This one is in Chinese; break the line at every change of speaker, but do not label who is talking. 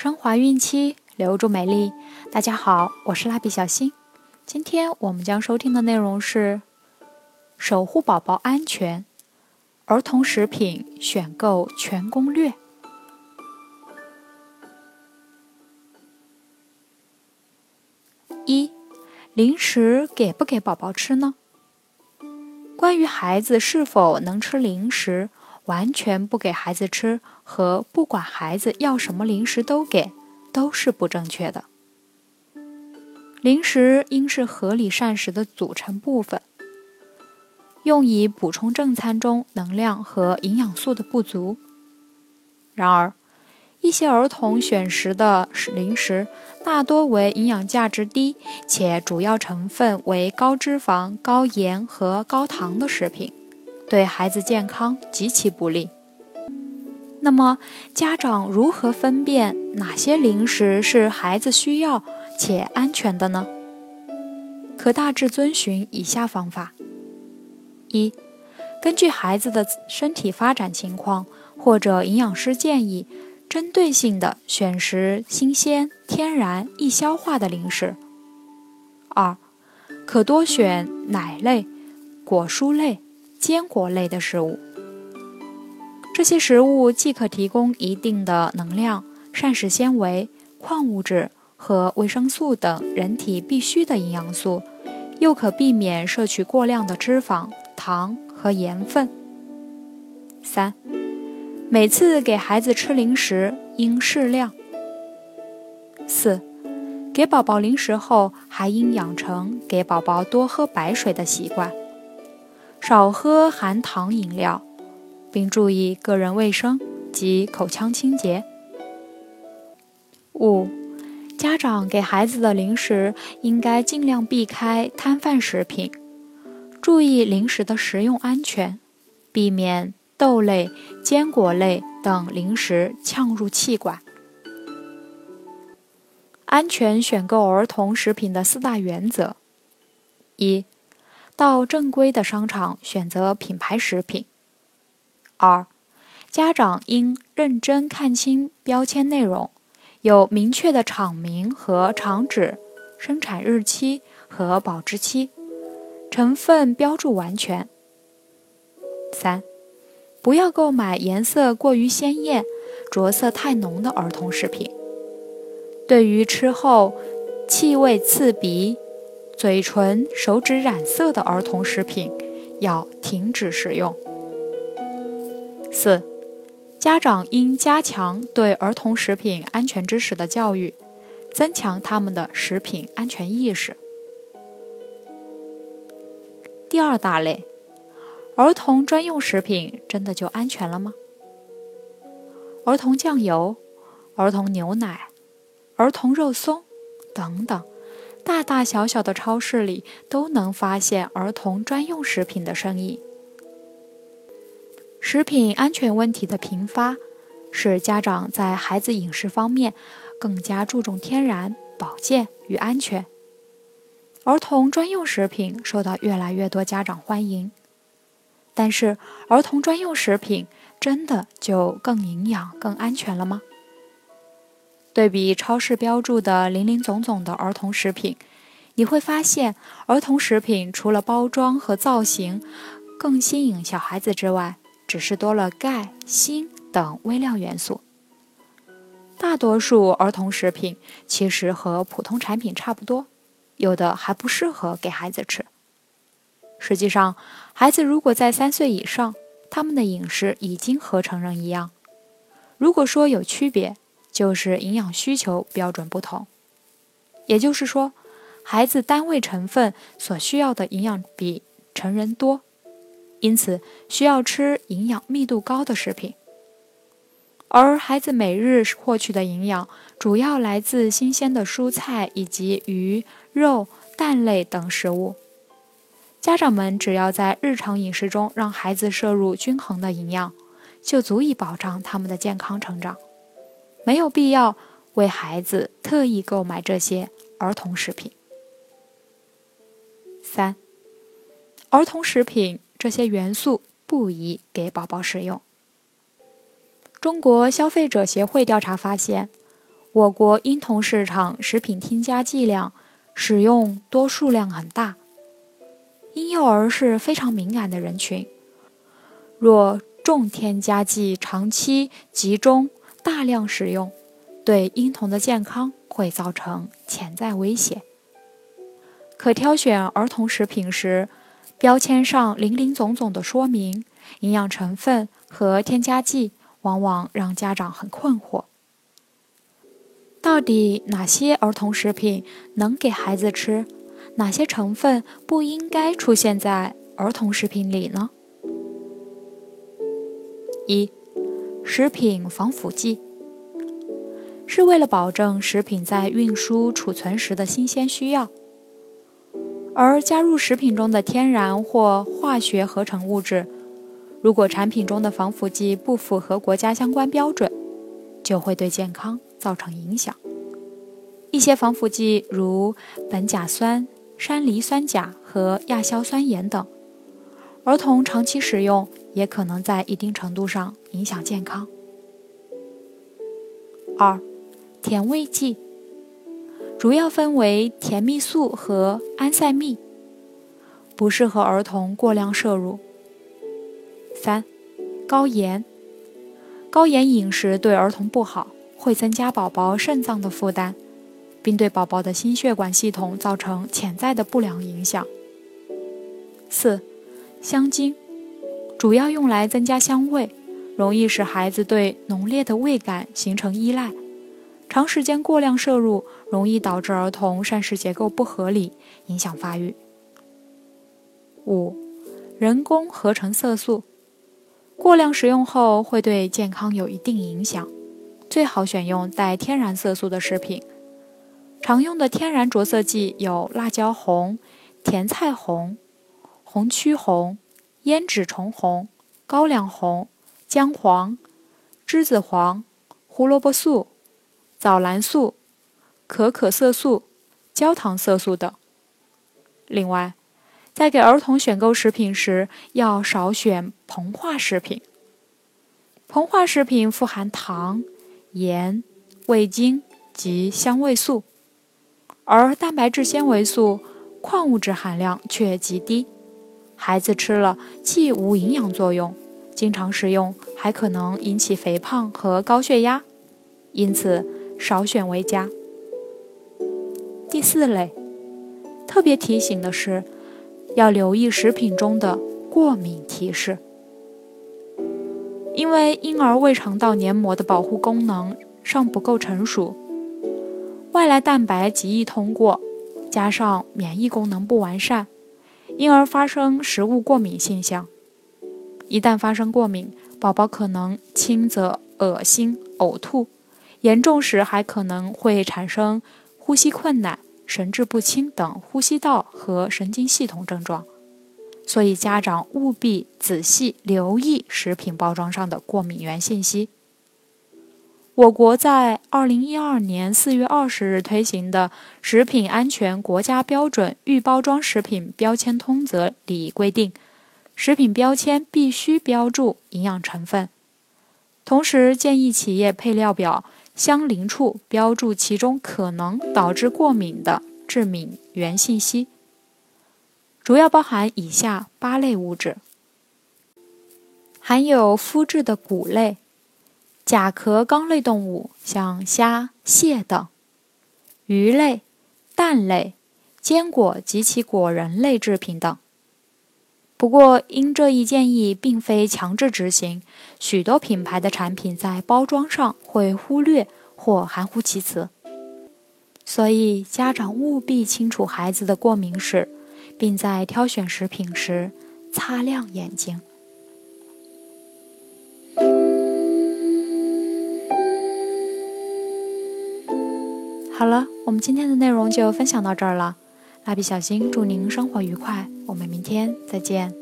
升华孕期，留住美丽。大家好，我是蜡笔小新。今天我们将收听的内容是：守护宝宝安全，儿童食品选购全攻略。一、零食给不给宝宝吃呢？关于孩子是否能吃零食，完全不给孩子吃和不管孩子要什么零食都给，都是不正确的。零食应是合理膳食的组成部分，用以补充正餐中能量和营养素的不足。然而，一些儿童选食的零食大多为营养价值低且主要成分为高脂肪、高盐和高糖的食品，对孩子健康极其不利。那么，家长如何分辨哪些零食是孩子需要且安全的呢？可大致遵循以下方法：一、根据孩子的身体发展情况或者营养师建议。针对性的选食新鲜、天然、易消化的零食。二，可多选奶类、果蔬类、坚果类的食物。这些食物既可提供一定的能量、膳食纤维、矿物质和维生素等人体必需的营养素，又可避免摄取过量的脂肪、糖和盐分。三。每次给孩子吃零食应适量。四，给宝宝零食后还应养成给宝宝多喝白水的习惯，少喝含糖饮料，并注意个人卫生及口腔清洁。五，家长给孩子的零食应该尽量避开摊贩食品，注意零食的食用安全，避免。豆类、坚果类等零食呛入气管。安全选购儿童食品的四大原则：一、到正规的商场选择品牌食品；二、家长应认真看清标签内容，有明确的厂名和厂址、生产日期和保质期，成分标注完全；三。不要购买颜色过于鲜艳、着色太浓的儿童食品。对于吃后气味刺鼻、嘴唇、手指染色的儿童食品，要停止食用。四、家长应加强对儿童食品安全知识的教育，增强他们的食品安全意识。第二大类。儿童专用食品真的就安全了吗？儿童酱油、儿童牛奶、儿童肉松等等，大大小小的超市里都能发现儿童专用食品的身影。食品安全问题的频发，使家长在孩子饮食方面更加注重天然、保健与安全。儿童专用食品受到越来越多家长欢迎。但是，儿童专用食品真的就更营养、更安全了吗？对比超市标注的林林总总的儿童食品，你会发现，儿童食品除了包装和造型更吸引小孩子之外，只是多了钙、锌等微量元素。大多数儿童食品其实和普通产品差不多，有的还不适合给孩子吃。实际上，孩子如果在三岁以上，他们的饮食已经和成人一样。如果说有区别，就是营养需求标准不同。也就是说，孩子单位成分所需要的营养比成人多，因此需要吃营养密度高的食品。而孩子每日获取的营养主要来自新鲜的蔬菜以及鱼、肉、蛋类等食物。家长们只要在日常饮食中让孩子摄入均衡的营养，就足以保障他们的健康成长，没有必要为孩子特意购买这些儿童食品。三、儿童食品这些元素不宜给宝宝食用。中国消费者协会调查发现，我国婴童市场食品添加剂量使用多数量很大，婴幼儿是非常敏感的人群，若重添加剂长期集中大量使用，对婴童的健康会造成潜在危险。可挑选儿童食品时，标签上林林总总的说明营养成分和添加剂，往往让家长很困惑。到底哪些儿童食品能给孩子吃？哪些成分不应该出现在儿童食品里呢？一、食品防腐剂是为了保证食品在运输储存时的新鲜需要，而加入食品中的天然或化学合成物质，如果产品中的防腐剂不符合国家相关标准，就会对健康造成影响。一些防腐剂如苯甲酸、山梨酸钾和亚硝酸盐等，儿童长期使用也可能在一定程度上影响健康。二、甜味剂主要分为甜蜜素和安赛蜜，不适合儿童过量摄入。三、高盐高盐饮食对儿童不好，会增加宝宝肾脏的负担。并对宝宝的心血管系统造成潜在的不良影响。四、香精主要用来增加香味，容易使孩子对浓烈的味感形成依赖。长时间过量摄入，容易导致儿童膳食结构不合理，影响发育。五、人工合成色素过量食用后会对健康有一定影响，最好选用带天然色素的食品。常用的天然着色剂有辣椒红、甜菜红、红曲红、胭脂虫红、高粱红、姜黄、栀子黄、胡萝卜素、藻蓝素、可可色素、焦糖色素等。另外，在给儿童选购食品时，要少选膨化食品。膨化食品富含糖、盐、味精及香味素。而蛋白质、纤维素、矿物质含量却极低，孩子吃了既无营养作用，经常食用还可能引起肥胖和高血压，因此少选为佳。第四类，特别提醒的是，要留意食品中的过敏提示，因为婴儿胃肠道黏膜的保护功能尚不够成熟。外来蛋白极易通过，加上免疫功能不完善，因而发生食物过敏现象。一旦发生过敏，宝宝可能轻则恶心、呕吐，严重时还可能会产生呼吸困难、神志不清等呼吸道和神经系统症状。所以，家长务必仔细留意食品包装上的过敏原信息。我国在二零一二年四月二十日推行的《食品安全国家标准预包装食品标签通则》里规定，食品标签必须标注营养成分，同时建议企业配料表相邻处标注其中可能导致过敏的致敏原信息，主要包含以下八类物质：含有麸质的谷类。甲壳纲类动物，像虾、蟹等；鱼类、蛋类、坚果及其果仁类制品等。不过，因这一建议并非强制执行，许多品牌的产品在包装上会忽略或含糊其辞。所以，家长务必清楚孩子的过敏史，并在挑选食品时擦亮眼睛。好了，我们今天的内容就分享到这儿了。蜡笔小新祝您生活愉快，我们明天再见。